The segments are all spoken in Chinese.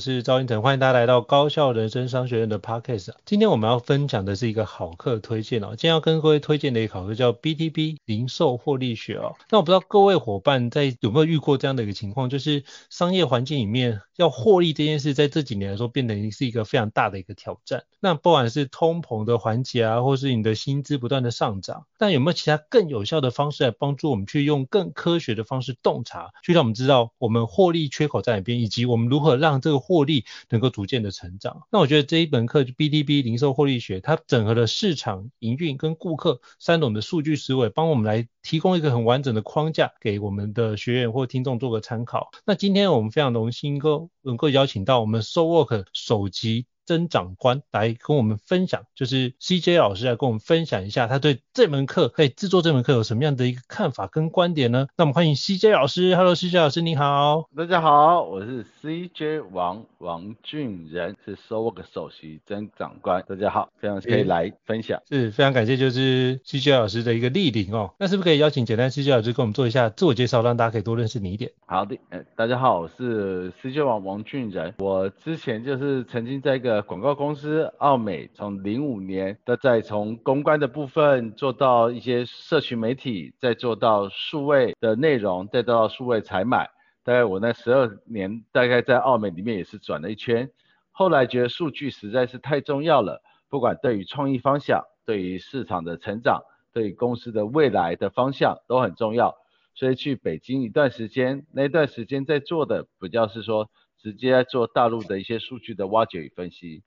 是赵英腾，欢迎大家来到高效人生商学院的 Podcast。今天我们要分享的是一个好课推荐哦。今天要跟各位推荐的一个好课叫 BTB 零售获利学哦。那我不知道各位伙伴在有没有遇过这样的一个情况，就是商业环境里面要获利这件事，在这几年来说变得是一个非常大的一个挑战。那不管是通膨的环节啊，或是你的薪资不断的上涨，但有没有其他更有效的方式来帮助我们去用更科学的方式洞察，去让我们知道我们获利缺口在哪边，以及我们如何让这个获利能够逐渐的成长。那我觉得这一本课就 B D B 零售获利学，它整合了市场、营运跟顾客三种的数据思维，帮我们来提供一个很完整的框架给我们的学员或听众做个参考。那今天我们非常荣幸能够能够邀请到我们 SoulWork 首席增长官来跟我们分享，就是 CJ 老师来跟我们分享一下他对这门课，在制作这门课有什么样的一个看法跟观点呢？那我们欢迎 CJ 老师，Hello，CJ 老师你好。大家好，我是 CJ 王王俊仁，是 SoulWork 首席曾长官。大家好，非常可以来分享，是非常感谢，就是 CJ 老师的一个莅临哦。那是不是可以邀请简单 CJ 老师跟我们做一下自我介绍，让大家可以多认识你一点？好的，呃，大家好，我是 CJ 王王俊仁，我之前就是曾经在一个广告公司奥美，从零五年的再从公关的部分做到一些社群媒体，再做到数位的内容，再到数位采买。大概我那十二年，大概在奥美里面也是转了一圈。后来觉得数据实在是太重要了，不管对于创意方向，对于市场的成长，对于公司的未来的方向都很重要。所以去北京一段时间，那段时间在做的比较是说。直接做大陆的一些数据的挖掘与分析，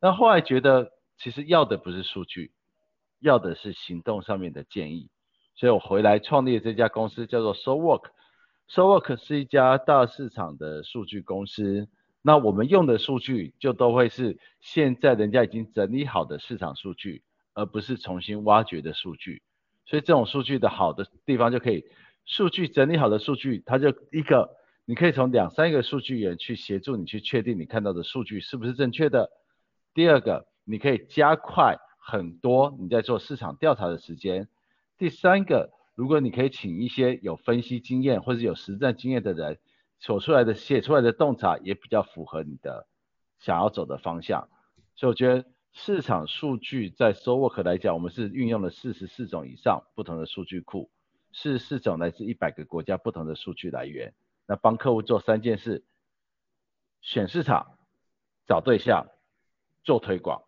那后来觉得其实要的不是数据，要的是行动上面的建议，所以我回来创立这家公司叫做 SoulWork。SoulWork 是一家大市场的数据公司，那我们用的数据就都会是现在人家已经整理好的市场数据，而不是重新挖掘的数据。所以这种数据的好的地方就可以，数据整理好的数据，它就一个。你可以从两三个数据源去协助你去确定你看到的数据是不是正确的。第二个，你可以加快很多你在做市场调查的时间。第三个，如果你可以请一些有分析经验或者有实战经验的人，所出来的写出来的洞察也比较符合你的想要走的方向。所以我觉得市场数据在 SoWork 来讲，我们是运用了四十四种以上不同的数据库，四十四种来自一百个国家不同的数据来源。那帮客户做三件事：选市场、找对象、做推广，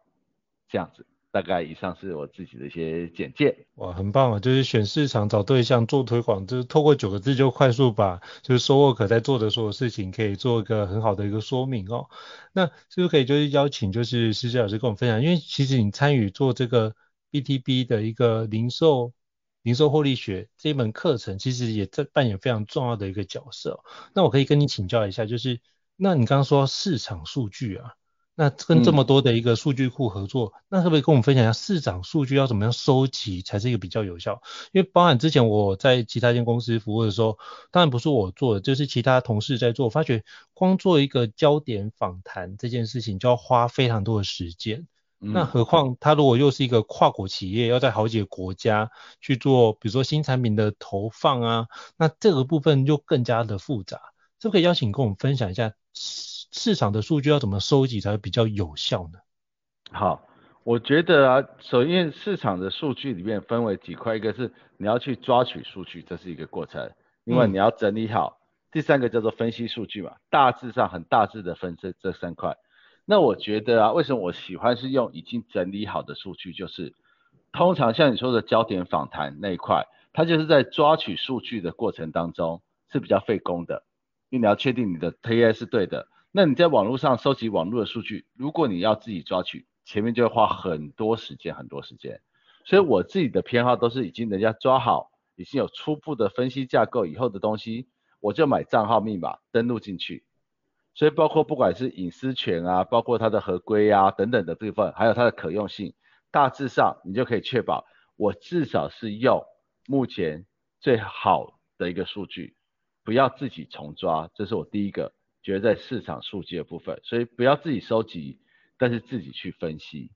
这样子。大概以上是我自己的一些简介。哇，很棒啊！就是选市场、找对象、做推广，就是透过九个字就快速把就是 SoulWork 在做的所有事情，可以做一个很好的一个说明哦。那是不是可以就是邀请就是 CJ 老师跟我们分享？因为其实你参与做这个 BTB 的一个零售。零售获利学这一门课程其实也在扮演非常重要的一个角色。那我可以跟你请教一下，就是那你刚刚说市场数据啊，那跟这么多的一个数据库合作，嗯、那可不可以跟我们分享一下市场数据要怎么样收集才是一个比较有效？因为包含之前我在其他间公司服务的时候，当然不是我做的，就是其他同事在做，我发觉光做一个焦点访谈这件事情就要花非常多的时间。那何况它如果又是一个跨国企业，要在好几个国家去做，比如说新产品的投放啊，那这个部分就更加的复杂。这可以邀请跟我们分享一下市场的数据要怎么收集才会比较有效呢？好，我觉得啊，首先市场的数据里面分为几块，一个是你要去抓取数据，这是一个过程，另外你要整理好，嗯、第三个叫做分析数据嘛，大致上很大致的分这这三块。那我觉得啊，为什么我喜欢是用已经整理好的数据，就是通常像你说的焦点访谈那一块，它就是在抓取数据的过程当中是比较费工的，因为你要确定你的 TA 是对的。那你在网络上收集网络的数据，如果你要自己抓取，前面就会花很多时间，很多时间。所以我自己的偏好都是已经人家抓好，已经有初步的分析架构以后的东西，我就买账号密码登录进去。所以包括不管是隐私权啊，包括它的合规啊等等的部分，还有它的可用性，大致上你就可以确保我至少是用目前最好的一个数据，不要自己重抓。这是我第一个觉得在市场数据的部分，所以不要自己收集。但是自己去分析，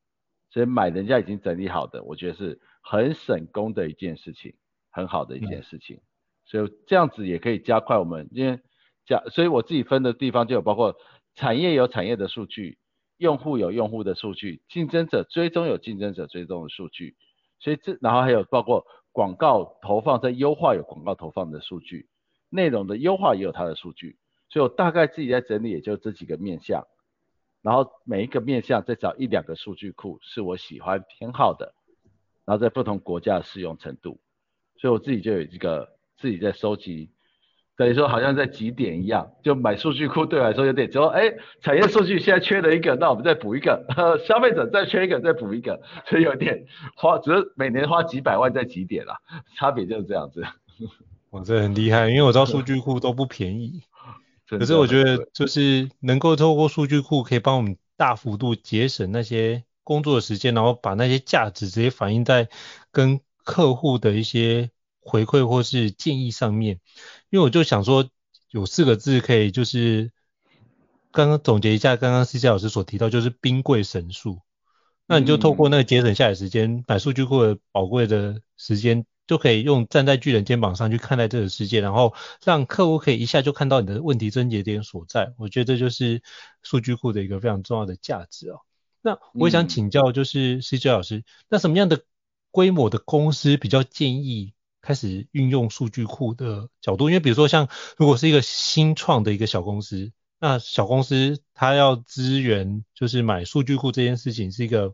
所以买人家已经整理好的，我觉得是很省工的一件事情，很好的一件事情。嗯、所以这样子也可以加快我们，因为加，所以我自己分的地方就有包括产业有产业的数据，用户有用户的数据，竞争者追踪有竞争者追踪的数据，所以这然后还有包括广告投放在优化有广告投放的数据，内容的优化也有它的数据，所以我大概自己在整理也就这几个面向。然后每一个面向再找一两个数据库是我喜欢偏好的，然后在不同国家的适用程度，所以我自己就有一个自己在收集，等于说好像在集点一样，就买数据库对我来说有点说，哎，产业数据现在缺了一个，那我们再补一个，消费者再缺一个再补一个，所以有点花，只是每年花几百万在集点啦，差别就是这样子。哇，这很厉害，因为我知道数据库都不便宜。可是我觉得，就是能够透过数据库，可以帮我们大幅度节省那些工作的时间，然后把那些价值直接反映在跟客户的一些回馈或是建议上面。因为我就想说，有四个字可以，就是刚刚总结一下，刚刚 CC 老师所提到，就是兵贵神速。那你就透过那个节省下来时间，买数据库的宝贵的时间。就可以用站在巨人肩膀上去看待这个世界，然后让客户可以一下就看到你的问题症结点所在。我觉得这就是数据库的一个非常重要的价值哦。那我也想请教，就是 CJ 老师，嗯、那什么样的规模的公司比较建议开始运用数据库的角度？因为比如说像如果是一个新创的一个小公司，那小公司它要资源就是买数据库这件事情是一个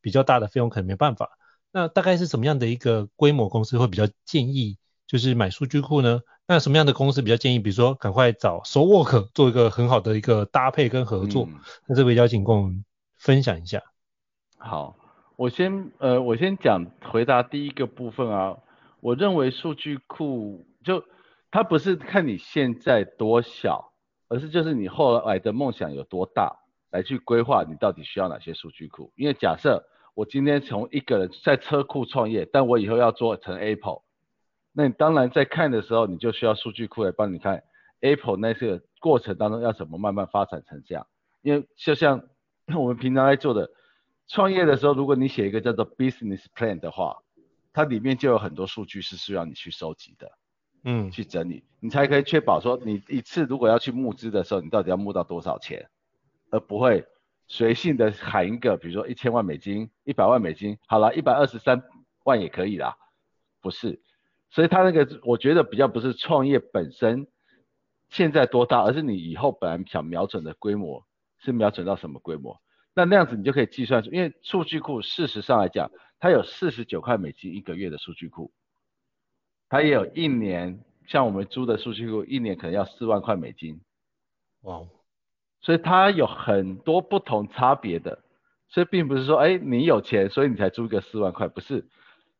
比较大的费用，可能没办法。那大概是什么样的一个规模公司会比较建议就是买数据库呢？那什么样的公司比较建议，比如说赶快找 SoulWork 做一个很好的一个搭配跟合作？嗯、那这位邀请跟我们分享一下。好，我先呃我先讲回答第一个部分啊。我认为数据库就它不是看你现在多小，而是就是你后来的梦想有多大来去规划你到底需要哪些数据库。因为假设我今天从一个人在车库创业，但我以后要做成 Apple，那你当然在看的时候，你就需要数据库来帮你看 Apple 那些过程当中要怎么慢慢发展成这样。因为就像 我们平常在做的创业的时候，如果你写一个叫做 Business Plan 的话，它里面就有很多数据是需要你去收集的，嗯，去整理，你才可以确保说你一次如果要去募资的时候，你到底要募到多少钱，而不会。随性的喊一个，比如说一千万美金、一百万美金，好了，一百二十三万也可以啦，不是？所以它那个我觉得比较不是创业本身现在多大，而是你以后本来想瞄准的规模是瞄准到什么规模？那那样子你就可以计算出，因为数据库事实上来讲，它有四十九块美金一个月的数据库，它也有一年，像我们租的数据库一年可能要四万块美金，哇。所以它有很多不同差别的，所以并不是说，哎，你有钱，所以你才租个四万块，不是，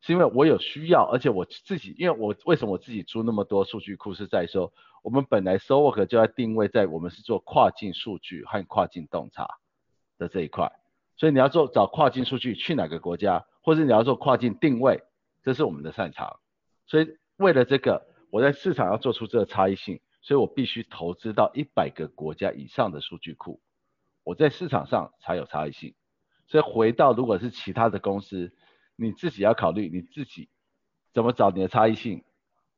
是因为我有需要，而且我自己，因为我为什么我自己租那么多数据库，是在说，我们本来 SoulWork 就要定位在我们是做跨境数据和跨境洞察的这一块，所以你要做找跨境数据去哪个国家，或者你要做跨境定位，这是我们的擅长，所以为了这个，我在市场要做出这个差异性。所以我必须投资到一百个国家以上的数据库，我在市场上才有差异性。所以回到如果是其他的公司，你自己要考虑你自己怎么找你的差异性。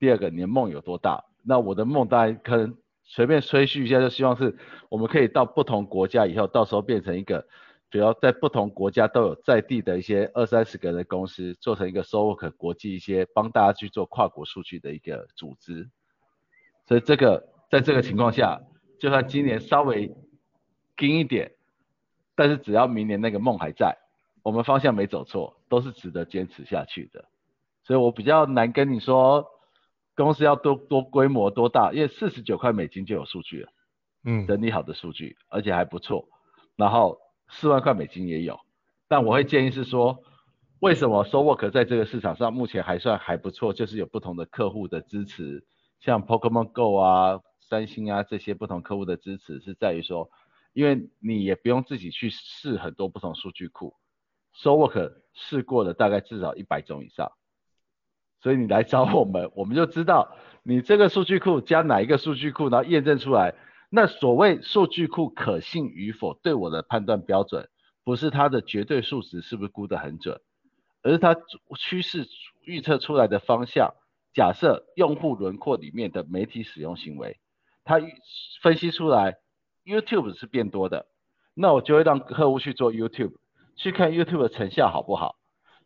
第二个，你的梦有多大？那我的梦当然可能随便吹嘘一下，就希望是我们可以到不同国家以后，到时候变成一个比如在不同国家都有在地的一些二三十个人的公司，做成一个 SoftWorks 国际一些帮大家去做跨国数据的一个组织。所以这个在这个情况下，就算今年稍微紧一点，但是只要明年那个梦还在，我们方向没走错，都是值得坚持下去的。所以我比较难跟你说公司要多多规模多大，因为四十九块美金就有数据了，嗯，整理好的数据，而且还不错，然后。四万块美金也有，但我会建议是说，为什么 SoWork 在这个市场上目前还算还不错，就是有不同的客户的支持，像 Pokemon Go 啊、三星啊这些不同客户的支持，是在于说，因为你也不用自己去试很多不同数据库，SoWork 试过的大概至少一百种以上，所以你来找我们，我们就知道你这个数据库加哪一个数据库，然后验证出来。那所谓数据库可信与否，对我的判断标准，不是它的绝对数值是不是估得很准，而是它趋势预测出来的方向。假设用户轮廓里面的媒体使用行为，它分析出来 YouTube 是变多的，那我就会让客户去做 YouTube，去看 YouTube 的成效好不好。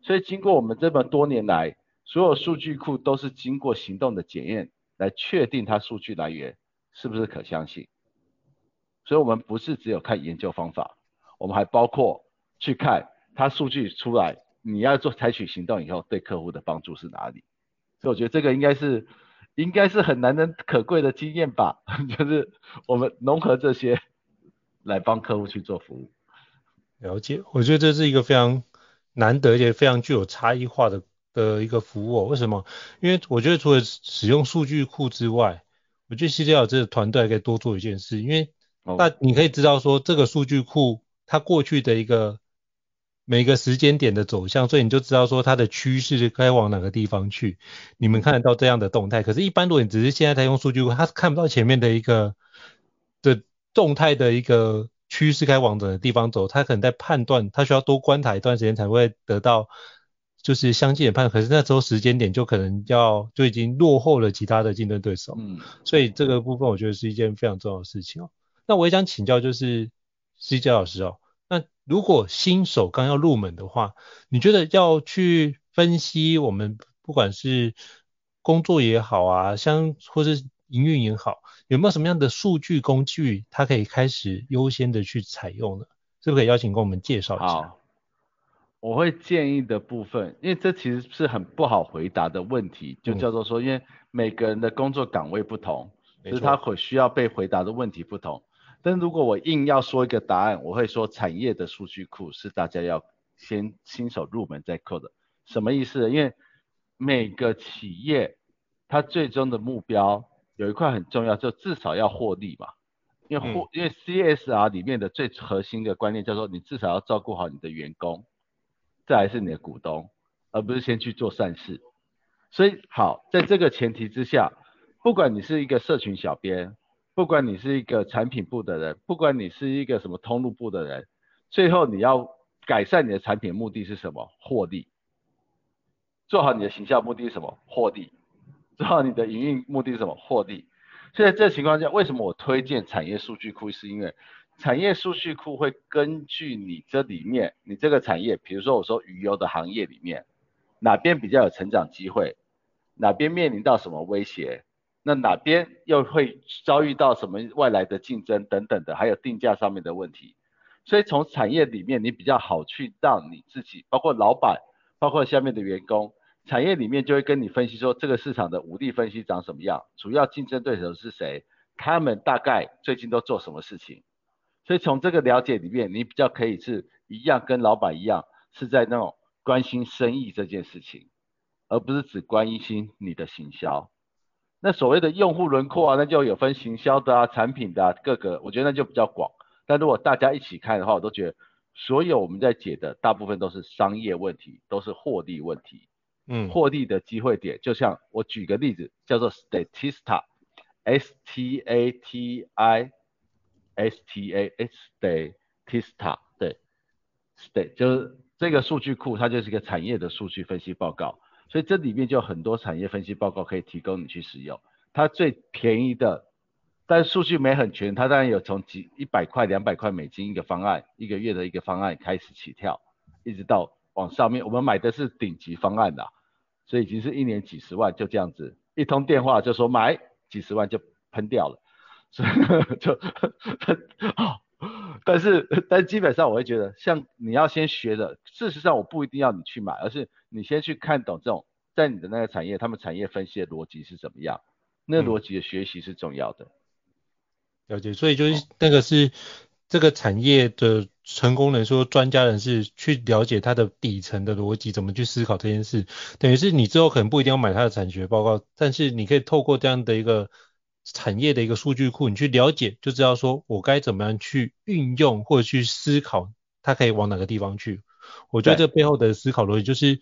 所以经过我们这么多年来，所有数据库都是经过行动的检验，来确定它数据来源。是不是可相信？所以，我们不是只有看研究方法，我们还包括去看它数据出来，你要做采取行动以后，对客户的帮助是哪里？所以，我觉得这个应该是，应该是很难能可贵的经验吧，就是我们融合这些来帮客户去做服务。了解，我觉得这是一个非常难得而且非常具有差异化的的一个服务。为什么？因为我觉得除了使用数据库之外，我觉得 CJR 这个团队还可以多做一件事，因为那你可以知道说这个数据库它过去的一个每个时间点的走向，所以你就知道说它的趋势该往哪个地方去。你们看得到这样的动态，可是，一般如果你只是现在在用数据库，它是看不到前面的一个的动态的一个趋势该往哪个地方走，它可能在判断，它需要多观察一段时间才会得到。就是相近的判断，可是那时候时间点就可能要就已经落后了其他的竞争对手，嗯，所以这个部分我觉得是一件非常重要的事情哦。那我也想请教，就是 CJ 老师哦，那如果新手刚要入门的话，你觉得要去分析我们不管是工作也好啊，像或是营运也好，有没有什么样的数据工具，它可以开始优先的去采用呢？是不是可以邀请跟我们介绍一下？我会建议的部分，因为这其实是很不好回答的问题，就叫做说，因为每个人的工作岗位不同，所以他会需要被回答的问题不同。但如果我硬要说一个答案，我会说产业的数据库是大家要先新手入门再扣的。什么意思呢？因为每个企业它最终的目标有一块很重要，就至少要获利嘛。因为获，因为 CSR 里面的最核心的观念叫做你至少要照顾好你的员工。再来是你的股东，而不是先去做善事。所以好，在这个前提之下，不管你是一个社群小编，不管你是一个产品部的人，不管你是一个什么通路部的人，最后你要改善你的产品目的是什么？获利。做好你的形象目的是什么？获利。做好你的营运目的是什么？获利。所以在这个情况下，为什么我推荐产业数据库？是因为产业数据库会根据你这里面，你这个产业，比如说我说鱼油的行业里面，哪边比较有成长机会，哪边面临到什么威胁，那哪边又会遭遇到什么外来的竞争等等的，还有定价上面的问题。所以从产业里面，你比较好去让你自己，包括老板，包括下面的员工，产业里面就会跟你分析说这个市场的武力分析长什么样，主要竞争对手是谁，他们大概最近都做什么事情。所以从这个了解里面，你比较可以是一样跟老板一样，是在那种关心生意这件事情，而不是只关心你的行销。那所谓的用户轮廓啊，那就有分行销的啊、产品的啊，各个，我觉得那就比较广。但如果大家一起看的话，我都觉得所有我们在解的大部分都是商业问题，都是获利问题。嗯，获利的机会点，就像我举个例子，叫做 Statista，S T A T I。S T A Statista, 对，Stat 就是这个数据库，它就是一个产业的数据分析报告，所以这里面就有很多产业分析报告可以提供你去使用。它最便宜的但数据没很全，它当然有从几一百块、两百块美金一个方案，一个月的一个方案开始起跳，一直到往上面，我们买的是顶级方案的，所以已经是一年几十万，就这样子，一通电话就说买几十万就喷掉了，所以 就好。但是，但基本上我会觉得，像你要先学的，事实上我不一定要你去买，而是你先去看懂这种，在你的那个产业，他们产业分析的逻辑是怎么样，那逻辑的学习是重要的。嗯、了解，所以就是那个是这个产业的成功人说专家人士去了解它的底层的逻辑，怎么去思考这件事，等于是你之后可能不一定要买它的产学报告，但是你可以透过这样的一个。产业的一个数据库，你去了解就知道说，我该怎么样去运用或者去思考，它可以往哪个地方去。我觉得这背后的思考逻辑就是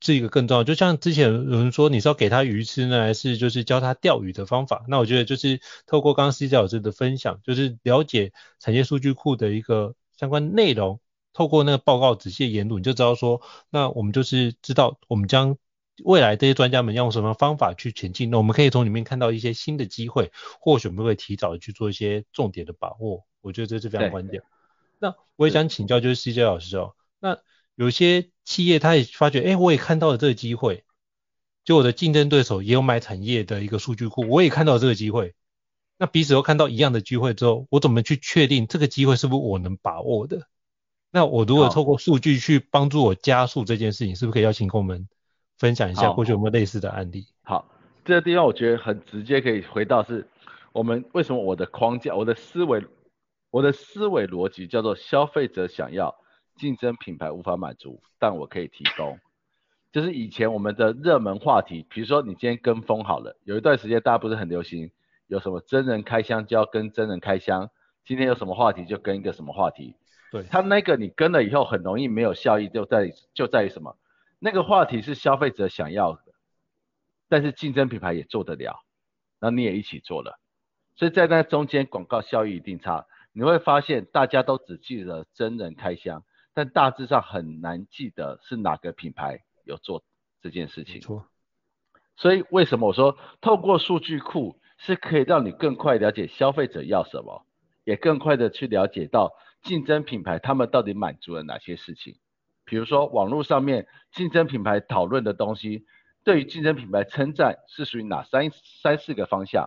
这一个更重要。就像之前有人说，你是要给他鱼吃呢，还是就是教他钓鱼的方法？那我觉得就是透过刚刚 CJ 老师的分享，就是了解产业数据库的一个相关内容，透过那个报告仔细研读，你就知道说，那我们就是知道我们将。未来这些专家们用什么方法去前进？那我们可以从里面看到一些新的机会，或许我们会提早去做一些重点的把握。我觉得这是非常关键。那我也想请教，就是 CJ 老师哦，那有些企业他也发觉，哎，我也看到了这个机会，就我的竞争对手也有买产业的一个数据库，我也看到了这个机会。那彼此都看到一样的机会之后，我怎么去确定这个机会是不是我能把握的？那我如果透过数据去帮助我加速这件事情，是不是可以邀请跟我们？分享一下过去有没有类似的案例？好，这个地方我觉得很直接，可以回到是我们为什么我的框架、我的思维、我的思维逻辑叫做消费者想要竞争品牌无法满足，但我可以提供。就是以前我们的热门话题，比如说你今天跟风好了，有一段时间大家不是很流行，有什么真人开箱就要跟真人开箱，今天有什么话题就跟一个什么话题。对，他那个你跟了以后很容易没有效益，就在就在于什么？那个话题是消费者想要的，但是竞争品牌也做得了，然后你也一起做了，所以在那中间广告效益一定差。你会发现大家都只记得真人开箱，但大致上很难记得是哪个品牌有做这件事情。错。所以为什么我说透过数据库是可以让你更快了解消费者要什么，也更快的去了解到竞争品牌他们到底满足了哪些事情。比如说网络上面竞争品牌讨论的东西，对于竞争品牌称赞是属于哪三三四个方向？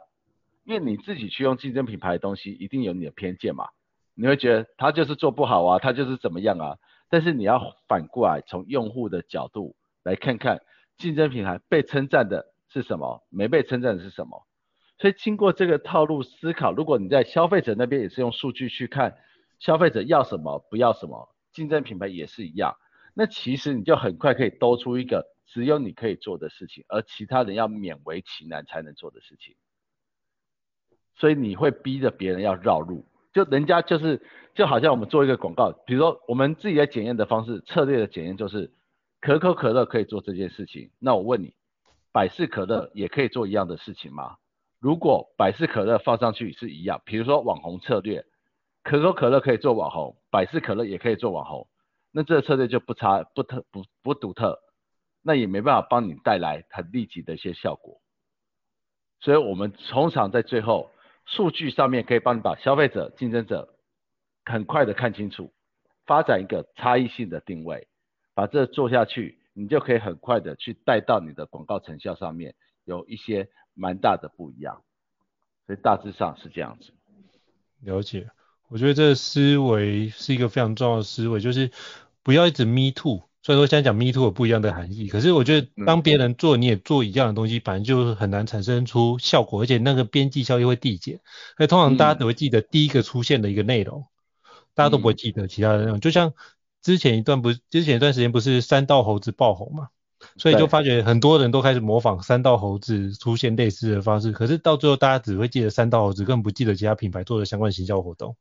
因为你自己去用竞争品牌的东西，一定有你的偏见嘛，你会觉得他就是做不好啊，他就是怎么样啊。但是你要反过来从用户的角度来看看竞争品牌被称赞的是什么，没被称赞的是什么。所以经过这个套路思考，如果你在消费者那边也是用数据去看消费者要什么，不要什么，竞争品牌也是一样。那其实你就很快可以兜出一个只有你可以做的事情，而其他人要勉为其难才能做的事情。所以你会逼着别人要绕路，就人家就是就好像我们做一个广告，比如说我们自己在检验的方式，策略的检验就是可口可乐可以做这件事情。那我问你，百事可乐也可以做一样的事情吗？如果百事可乐放上去是一样，比如说网红策略，可口可乐可以做网红，百事可乐也可以做网红。那这个策略就不差不特不不独特，那也没办法帮你带来很立即的一些效果。所以，我们通常在最后数据上面可以帮你把消费者、竞争者很快的看清楚，发展一个差异性的定位，把这做下去，你就可以很快的去带到你的广告成效上面有一些蛮大的不一样。所以大致上是这样子。了解。我觉得这个思维是一个非常重要的思维，就是不要一直 me too。虽然说现在讲 me too 有不一样的含义，可是我觉得当别人做你也做一样的东西，反正就很难产生出效果，而且那个边际效益会递减。所以通常大家都会记得第一个出现的一个内容，大家都不会记得其他的内容。就像之前一段不，之前一段时间不是三道猴子爆红嘛，所以就发觉很多人都开始模仿三道猴子出现类似的方式，可是到最后大家只会记得三道猴子，根本不记得其他品牌做的相关行销活动。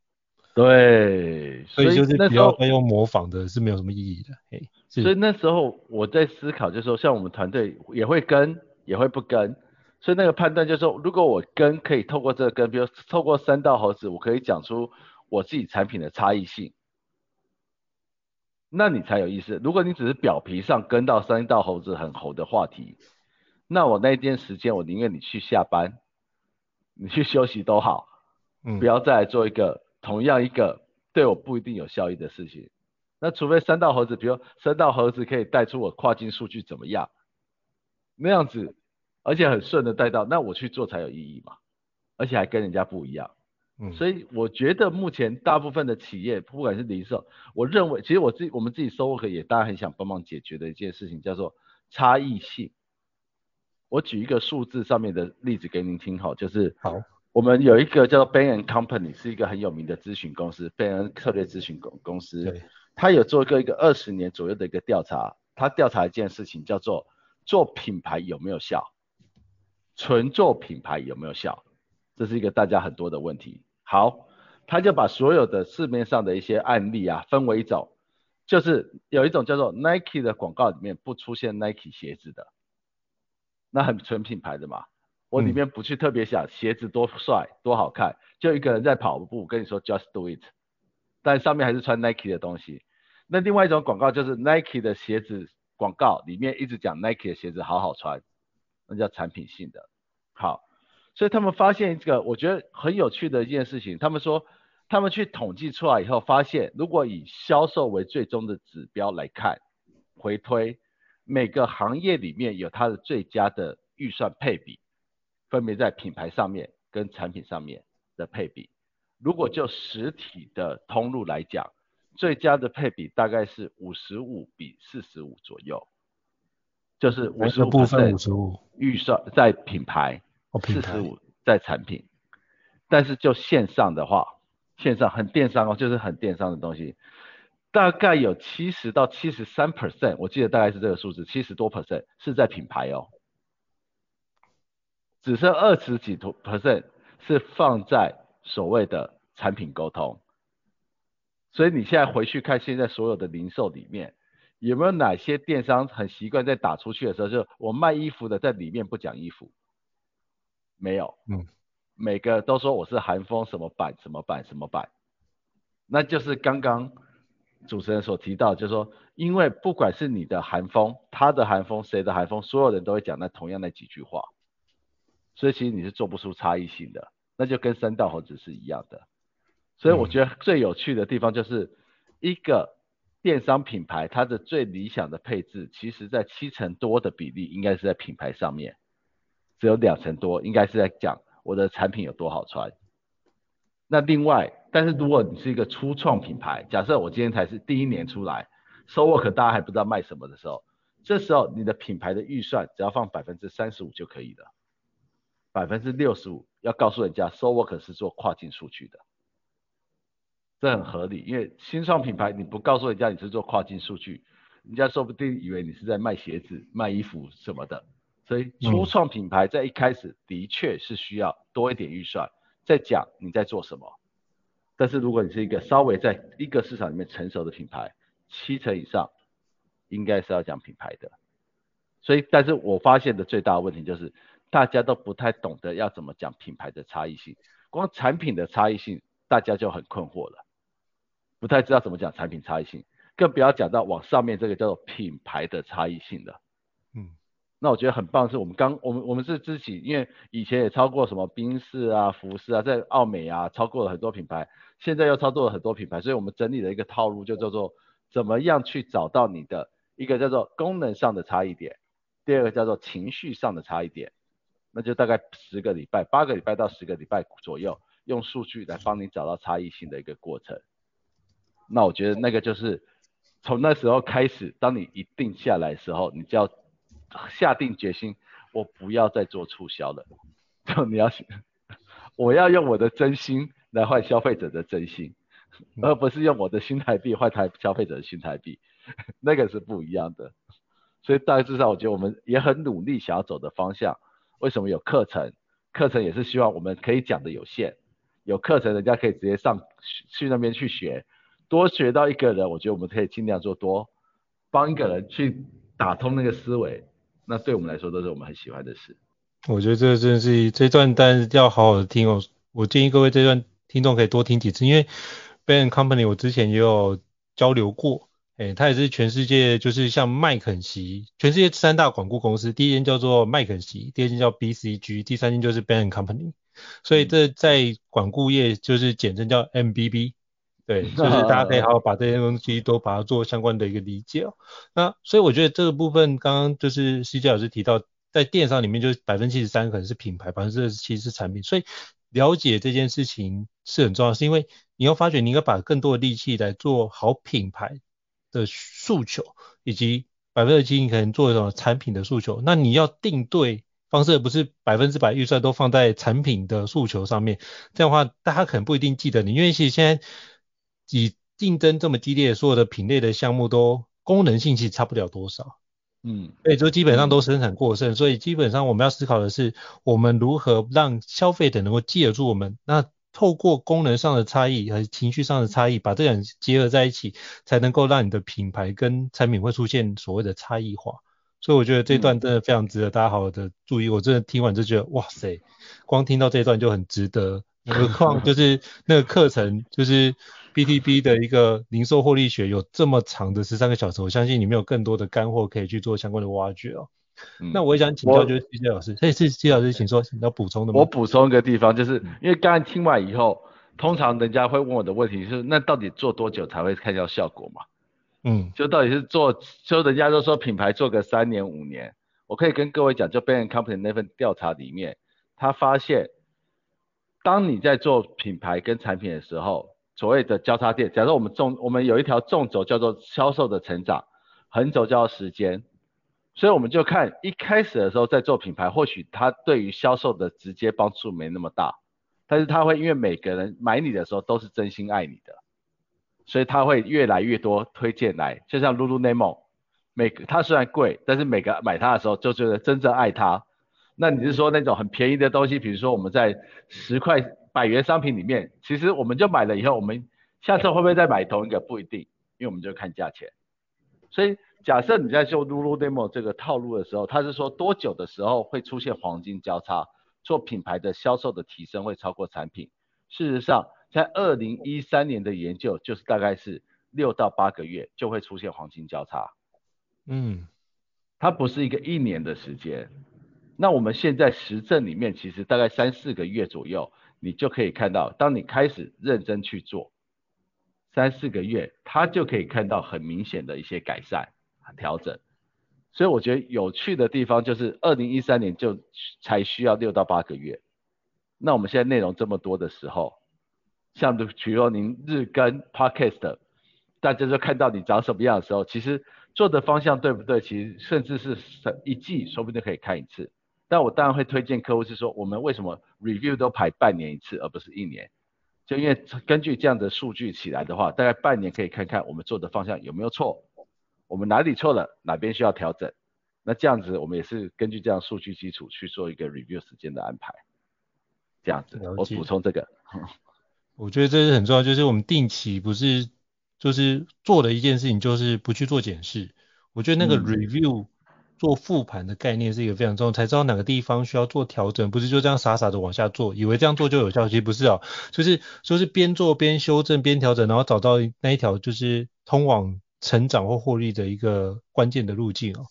对，所以就是比较用模仿的是没有什么意义的。嘿，所以那时候我在思考，就是说像我们团队也会跟，也会不跟，所以那个判断就是说，如果我跟，可以透过这个跟，比如透过三道猴子，我可以讲出我自己产品的差异性，那你才有意思。如果你只是表皮上跟到三道猴子很猴的话题，那我那一段时间我宁愿你去下班，你去休息都好。不要再来做一个同样一个对我不一定有效益的事情。那除非三道盒子，比如三道盒子可以带出我跨境数据怎么样，那样子，而且很顺的带到，那我去做才有意义嘛，而且还跟人家不一样。嗯，所以我觉得目前大部分的企业，不管是零售，我认为其实我自己我们自己 SoulWork 也大家很想帮忙解决的一件事情叫做差异性。我举一个数字上面的例子给您听好，就是好，我们有一个叫做 Bain & Company，是一个很有名的咨询公司，Bain 策略咨询公公司。对。他有做过一个二十年左右的一个调查，他调查一件事情叫做做品牌有没有效，纯做品牌有没有效，这是一个大家很多的问题。好，他就把所有的市面上的一些案例啊分为一种，就是有一种叫做 Nike 的广告里面不出现 Nike 鞋子的，那很纯品牌的嘛，我里面不去特别想鞋子多帅多好看，就一个人在跑步跟你说 Just Do It，但上面还是穿 Nike 的东西。那另外一种广告就是 Nike 的鞋子广告，里面一直讲 Nike 的鞋子好好穿，那叫产品性的。好，所以他们发现一个我觉得很有趣的一件事情，他们说他们去统计出来以后，发现如果以销售为最终的指标来看，回推每个行业里面有它的最佳的预算配比，分别在品牌上面跟产品上面的配比。如果就实体的通路来讲，最佳的配比大概是五十五比四十五左右，就是五十五部分五十五？预算在品牌，四十五在产品。但是就线上的话，线上很电商哦，就是很电商的东西，大概有七十到七十三 percent，我记得大概是这个数字，七十多 percent 是在品牌哦，只剩二十几多 percent 是放在所谓的产品沟通。所以你现在回去看，现在所有的零售里面有没有哪些电商很习惯在打出去的时候，就我卖衣服的在里面不讲衣服，没有，嗯，每个都说我是韩风什么版什么版什么版，那就是刚刚主持人所提到，就是说，因为不管是你的韩风，他的韩风，谁的韩风，所有人都会讲那同样那几句话，所以其实你是做不出差异性的，那就跟三道猴子是一样的。所以我觉得最有趣的地方就是，一个电商品牌它的最理想的配置，其实在七成多的比例应该是在品牌上面，只有两成多应该是在讲我的产品有多好穿。那另外，但是如果你是一个初创品牌，假设我今天才是第一年出来，SoulWork 大家还不知道卖什么的时候，这时候你的品牌的预算只要放百分之三十五就可以了，百分之六十五要告诉人家 SoulWork 是做跨境数据的。这很合理，因为新创品牌你不告诉人家你是做跨境数据，人家说不定以为你是在卖鞋子、卖衣服什么的。所以初创品牌在一开始的确是需要多一点预算，再讲你在做什么。但是如果你是一个稍微在一个市场里面成熟的品牌，七成以上应该是要讲品牌的。所以，但是我发现的最大的问题就是大家都不太懂得要怎么讲品牌的差异性，光产品的差异性大家就很困惑了。不太知道怎么讲产品差异性，更不要讲到往上面这个叫做品牌的差异性的。嗯，那我觉得很棒，是我们刚我们我们是自己，因为以前也超过什么宾士啊、服饰啊，在奥美啊超过了很多品牌，现在又超过了很多品牌，所以我们整理了一个套路，就叫做怎么样去找到你的一个叫做功能上的差异点，第二个叫做情绪上的差异点，那就大概十个礼拜、八个礼拜到十个礼拜左右，用数据来帮你找到差异性的一个过程。那我觉得那个就是从那时候开始，当你一定下来的时候，你就要下定决心，我不要再做促销了。就你要，我要用我的真心来换消费者的真心，而不是用我的新台币换台消费者的新台币，那个是不一样的。所以大致上，我觉得我们也很努力想要走的方向。为什么有课程？课程也是希望我们可以讲的有限，有课程人家可以直接上去那边去学。多学到一个人，我觉得我们可以尽量做多，帮一个人去打通那个思维，那对我们来说都是我们很喜欢的事。我觉得这真的是这段，但是要好好的听哦。我建议各位这段听众可以多听几次，因为 Bain & Company 我之前也有交流过，诶，它也是全世界就是像麦肯锡，全世界三大管顾公司，第一间叫做麦肯锡，第二间叫 BCG，第三间就是 Bain & Company。所以这在管顾业就是简称叫 MBB，对，就是大家可以好好把这些东西都把它做相关的一个理解哦。那所以我觉得这个部分刚刚就是 CJ 老师提到，在电商里面就是百分之七十三可能是品牌，百分之二十七是产品，所以了解这件事情是很重要，是因为你要发觉你应该把更多的力气来做好品牌的诉求，以及百分之七你可能做一种产品的诉求，那你要定对。方式不是百分之百预算都放在产品的诉求上面，这样的话大家可能不一定记得你，因为其实现在以竞争这么激烈，所有的品类的项目都功能性其实差不了多少，嗯，所以就基本上都生产过剩，所以基本上我们要思考的是，我们如何让消费者能够记得住我们，那透过功能上的差异和情绪上的差异，把这两结合在一起，才能够让你的品牌跟产品会出现所谓的差异化。所以我觉得这段真的非常值得大家好好的注意。我真的听完就觉得，哇塞，光听到这一段就很值得。何况就是那个课程，就是 BTB 的一个零售获利学，有这么长的十三个小时，我相信里面有更多的干货可以去做相关的挖掘哦。嗯、那我也想请教，就是 CJ 老师，这次 CJ 老师请说，你要补充的吗？我补充一个地方，就是因为刚才听完以后，通常人家会问我的问题是，那到底做多久才会看到效果嘛？嗯，就到底是做，就人家都说品牌做个三年五年，我可以跟各位讲，就 Bain & Company 那份调查里面，他发现，当你在做品牌跟产品的时候，所谓的交叉点，假设我们纵，我们有一条纵轴叫做销售的成长，横轴叫做时间，所以我们就看一开始的时候在做品牌，或许它对于销售的直接帮助没那么大，但是它会因为每个人买你的时候都是真心爱你的。所以他会越来越多推荐来，就像 Lululemon，每个它虽然贵，但是每个买它的时候就觉得真正爱它。那你是说那种很便宜的东西，比如说我们在十块百元商品里面，其实我们就买了以后，我们下次会不会再买同一个不一定，因为我们就看价钱。所以假设你在做 Lululemon 这个套路的时候，它是说多久的时候会出现黄金交叉，做品牌的销售的提升会超过产品。事实上。在二零一三年的研究，就是大概是六到八个月就会出现黄金交叉。嗯，它不是一个一年的时间。那我们现在实证里面，其实大概三四个月左右，你就可以看到，当你开始认真去做，三四个月，它就可以看到很明显的一些改善、调整。所以我觉得有趣的地方就是，二零一三年就才需要六到八个月。那我们现在内容这么多的时候，像比如说您日更 podcast，大家就看到你长什么样的时候，其实做的方向对不对？其实甚至是一季，说不定可以看一次。但我当然会推荐客户是说，我们为什么 review 都排半年一次，而不是一年？就因为根据这样的数据起来的话，大概半年可以看看我们做的方向有没有错，我们哪里错了，哪边需要调整。那这样子我们也是根据这样数据基础去做一个 review 时间的安排。这样子，我补充这个。我觉得这是很重要，就是我们定期不是就是做的一件事情，就是不去做检视。我觉得那个 review、嗯、做复盘的概念是一个非常重要，才知道哪个地方需要做调整，不是就这样傻傻的往下做，以为这样做就有效，其实不是哦，就是就是边做边修正边调整，然后找到那一条就是通往成长或获利的一个关键的路径哦。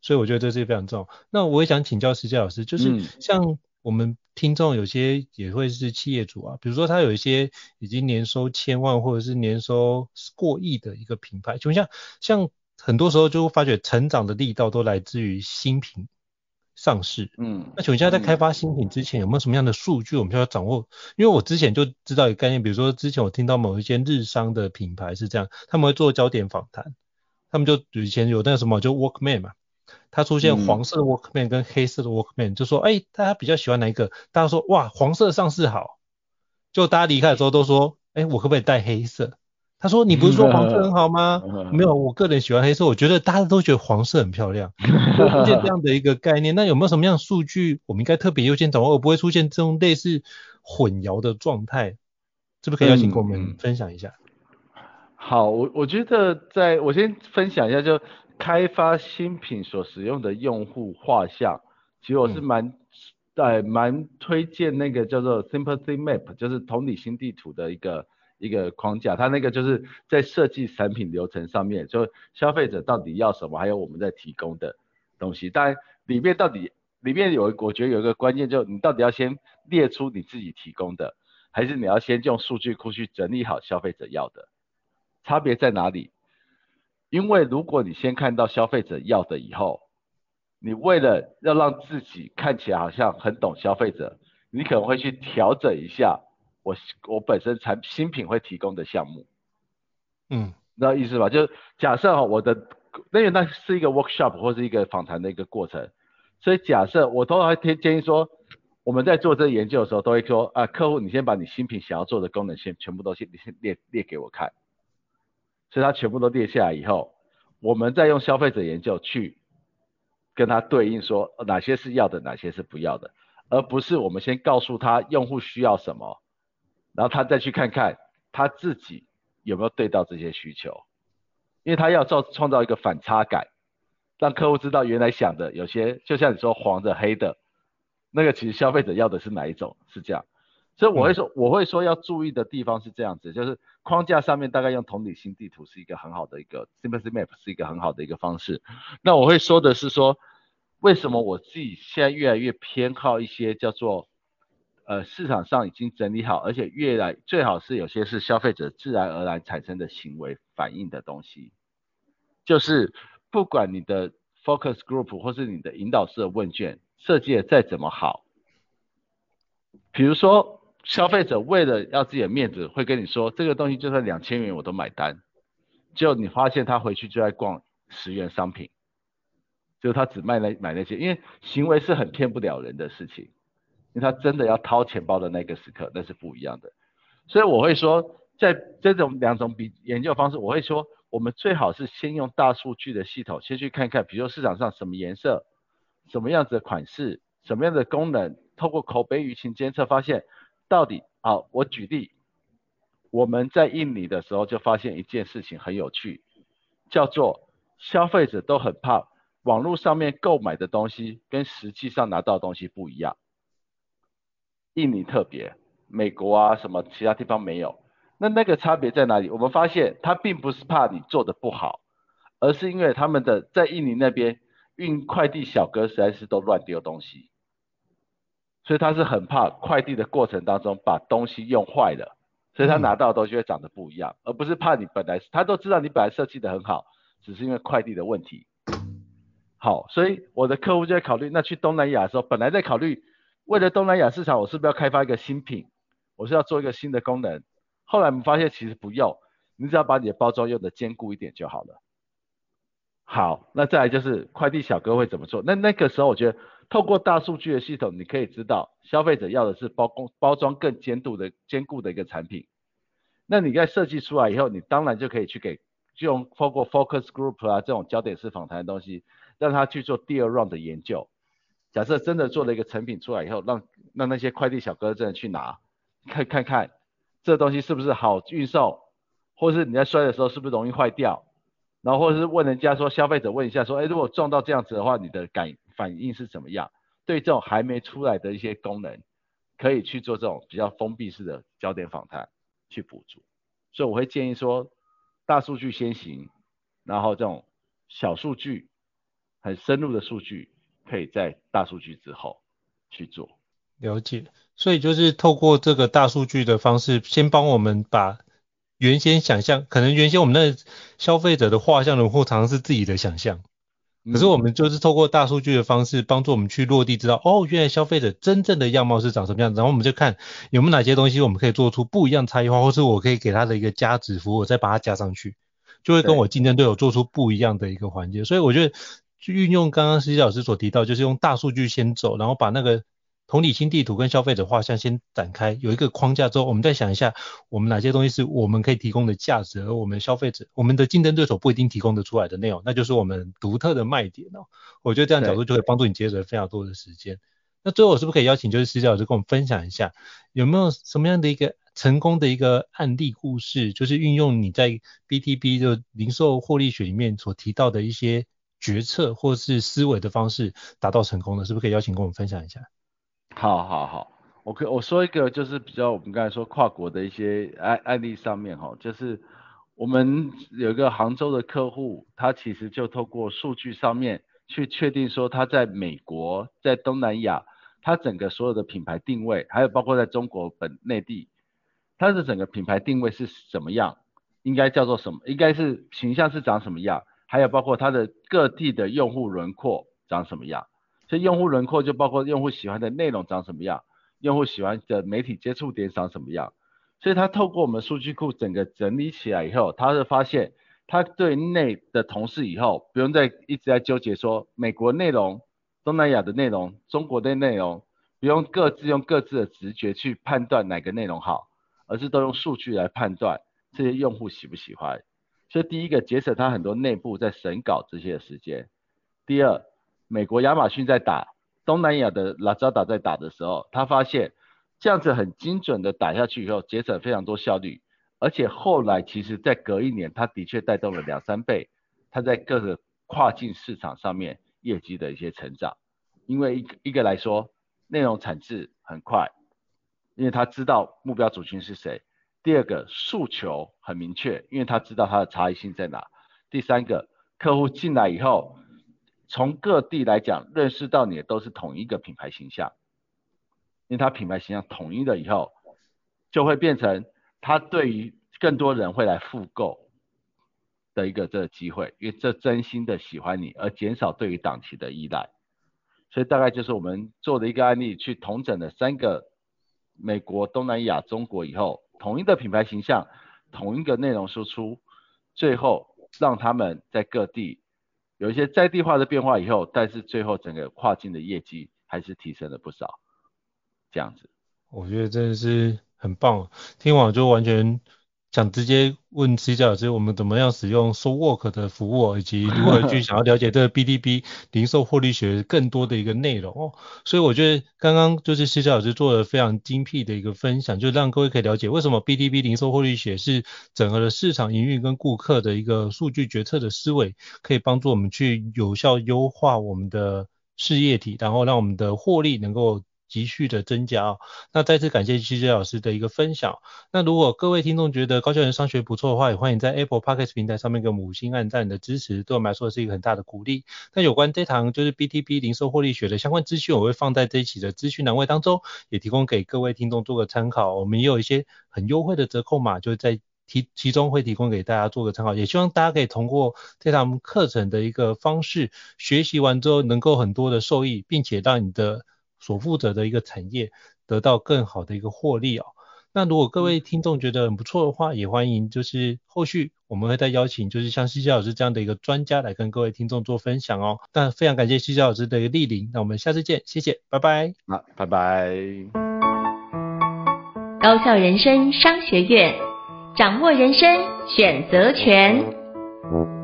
所以我觉得这是非常重要。那我也想请教石佳老师，就是像我们。听众有些也会是企业主啊，比如说他有一些已经年收千万或者是年收过亿的一个品牌，就像像很多时候就会发觉成长的力道都来自于新品上市。嗯，那请问现在，在开发新品之前有没有什么样的数据我们需要掌握？因为我之前就知道一个概念，比如说之前我听到某一间日商的品牌是这样，他们会做焦点访谈，他们就以前有那个什么就 Walkman 嘛。它出现黄色的 Walkman 跟黑色的 Walkman，、嗯、就说，哎、欸，大家比较喜欢哪一个？大家说，哇，黄色上市好。就大家离开的时候都说，哎、欸，我可不可以带黑色？他说，你不是说黄色很好吗？嗯、没有，我个人喜欢黑色，我觉得大家都觉得黄色很漂亮。出现这样的一个概念，那有没有什么样的数据，我们应该特别优先掌握，而不会出现这种类似混淆的状态？是不是可以邀请跟我们分享一下？嗯、好，我我觉得在我先分享一下就。开发新品所使用的用户画像，其实我是蛮，呃、嗯，蛮推荐那个叫做 Sympathy Map，就是同理心地图的一个一个框架。它那个就是在设计产品流程上面，就消费者到底要什么，还有我们在提供的东西。当然里面到底里面有我觉得有一个关键，就你到底要先列出你自己提供的，还是你要先用数据库去整理好消费者要的？差别在哪里？因为如果你先看到消费者要的以后，你为了要让自己看起来好像很懂消费者，你可能会去调整一下我我本身产新品会提供的项目。嗯，知道意思吧？就假设哈，我的因为那是一个 workshop 或是一个访谈的一个过程，所以假设我都还建建议说，我们在做这个研究的时候，都会说啊，客户你先把你新品想要做的功能先全部都先你先列列给我看。所以他全部都列下来以后，我们再用消费者研究去跟他对应说哪些是要的，哪些是不要的，而不是我们先告诉他用户需要什么，然后他再去看看他自己有没有对到这些需求，因为他要造创造一个反差感，让客户知道原来想的有些就像你说黄的黑的，那个其实消费者要的是哪一种，是这样。所以我会说，嗯、我会说要注意的地方是这样子，就是框架上面大概用同理心地图是一个很好的一个 sympathy map 是一个很好的一个方式。那我会说的是说，为什么我自己现在越来越偏好一些叫做呃市场上已经整理好，而且越来最好是有些是消费者自然而然产生的行为反应的东西，就是不管你的 focus group 或是你的引导式的问卷设计的再怎么好，比如说。消费者为了要自己的面子，会跟你说这个东西就算两千元我都买单，结果你发现他回去就在逛十元商品，就他只卖那买那些，因为行为是很骗不了人的事情，因为他真的要掏钱包的那个时刻那是不一样的，所以我会说，在这种两种比研究方式，我会说我们最好是先用大数据的系统先去看看，比如说市场上什么颜色、什么样子的款式、什么样的功能，透过口碑舆情监测发现。到底好，我举例，我们在印尼的时候就发现一件事情很有趣，叫做消费者都很怕网络上面购买的东西跟实际上拿到的东西不一样。印尼特别，美国啊什么其他地方没有。那那个差别在哪里？我们发现他并不是怕你做的不好，而是因为他们的在印尼那边运快递小哥实在是都乱丢东西。所以他是很怕快递的过程当中把东西用坏了，所以他拿到的东西会长得不一样，而不是怕你本来他都知道你本来设计的很好，只是因为快递的问题。好，所以我的客户就在考虑，那去东南亚的时候，本来在考虑为了东南亚市场，我是不是要开发一个新品，我是要做一个新的功能。后来我们发现其实不用，你只要把你的包装用的坚固一点就好了。好，那再来就是快递小哥会怎么做？那那个时候我觉得。透过大数据的系统，你可以知道消费者要的是包工包装更坚固的坚固的一个产品。那你在设计出来以后，你当然就可以去给就用透过 focus group 啊这种焦点式访谈的东西，让他去做第二 round 的研究。假设真的做了一个成品出来以后，让让那些快递小哥真的去拿，看看看这东西是不是好运送，或是你在摔的时候是不是容易坏掉，然后或者是问人家说消费者问一下说，哎，如果撞到这样子的话，你的感反应是怎么样？对这种还没出来的一些功能，可以去做这种比较封闭式的焦点访谈去补足。所以我会建议说，大数据先行，然后这种小数据、很深入的数据，可以在大数据之后去做。了解。所以就是透过这个大数据的方式，先帮我们把原先想象，可能原先我们那消费者的画像轮廓常常是自己的想象。可是我们就是透过大数据的方式，帮助我们去落地，知道哦，原来消费者真正的样貌是长什么样子。然后我们就看有没有哪些东西我们可以做出不一样差异化，或是我可以给他的一个加值服务，再把它加上去，就会跟我竞争对手做出不一样的一个环节。所以我觉得，去运用刚刚施老师所提到，就是用大数据先走，然后把那个。同理心地图跟消费者画像先展开，有一个框架之后，我们再想一下，我们哪些东西是我们可以提供的价值，而我们消费者、我们的竞争对手不一定提供的出来的内容，那就是我们独特的卖点哦。我觉得这样角度就会帮助你节省非常多的时间。那最后我是不是可以邀请就是施老师跟我们分享一下，有没有什么样的一个成功的一个案例故事，就是运用你在 BTB 就零售获利学里面所提到的一些决策或是思维的方式达到成功的，是不是可以邀请跟我们分享一下？好好好，我可我说一个就是比较我们刚才说跨国的一些案案例上面哈，就是我们有一个杭州的客户，他其实就透过数据上面去确定说它在美国、在东南亚，它整个所有的品牌定位，还有包括在中国本内地，它的整个品牌定位是什么样，应该叫做什么，应该是形象是长什么样，还有包括它的各地的用户轮廓长什么样。所以用户轮廓就包括用户喜欢的内容长什么样，用户喜欢的媒体接触点长什么样。所以他透过我们数据库整个整理起来以后，他会发现。他对内的同事以后不用再一直在纠结说美国内容、东南亚的内容、中国的内容，不用各自用各自的直觉去判断哪个内容好，而是都用数据来判断这些用户喜不喜欢。所以第一个节省他很多内部在审稿这些的时间。第二，美国亚马逊在打东南亚的 Lazada 在打的时候，他发现这样子很精准的打下去以后，节省非常多效率。而且后来，其实，在隔一年，它的确带动了两三倍，它在各个跨境市场上面业绩的一些成长。因为一一个来说，内容产制很快，因为他知道目标族群是谁；第二个诉求很明确，因为他知道他的差异性在哪；第三个客户进来以后，从各地来讲，认识到你都是同一个品牌形象，因为他品牌形象统一了以后，就会变成。他对于更多人会来复购的一个这个机会，因为这真心的喜欢你，而减少对于档期的依赖，所以大概就是我们做的一个案例，去统整了三个美国、东南亚、中国以后，统一的品牌形象，同一个内容输出，最后让他们在各地有一些在地化的变化以后，但是最后整个跨境的业绩还是提升了不少，这样子。我觉得真的是。很棒，听完就完全想直接问 CJ 老师，我们怎么样使用 SoWork 的服务，以及如何去 想要了解这个 BDB 零售获利学更多的一个内容哦。所以我觉得刚刚就是 CJ 老师做了非常精辟的一个分享，就让各位可以了解为什么 BDB 零售获利学是整合了市场营运跟顾客的一个数据决策的思维，可以帮助我们去有效优化我们的事业体，然后让我们的获利能够。急续的增加哦，那再次感谢 CJ 老师的一个分享。那如果各位听众觉得高效人商学不错的话，也欢迎在 Apple Podcast 平台上面给我们五星按赞的支持，对我们来说是一个很大的鼓励。那有关这堂就是 BTB 零售获利学的相关资讯，我会放在这一期的资讯栏位当中，也提供给各位听众做个参考。我们也有一些很优惠的折扣码，就在其其中会提供给大家做个参考。也希望大家可以通过这堂课程的一个方式学习完之后，能够很多的受益，并且让你的所负责的一个产业得到更好的一个获利哦。那如果各位听众觉得很不错的话，也欢迎就是后续我们会再邀请就是像西西老师这样的一个专家来跟各位听众做分享哦。那非常感谢西西老师的一个莅临，那我们下次见，谢谢，拜拜。好，拜拜。高校人生商学院，掌握人生选择权。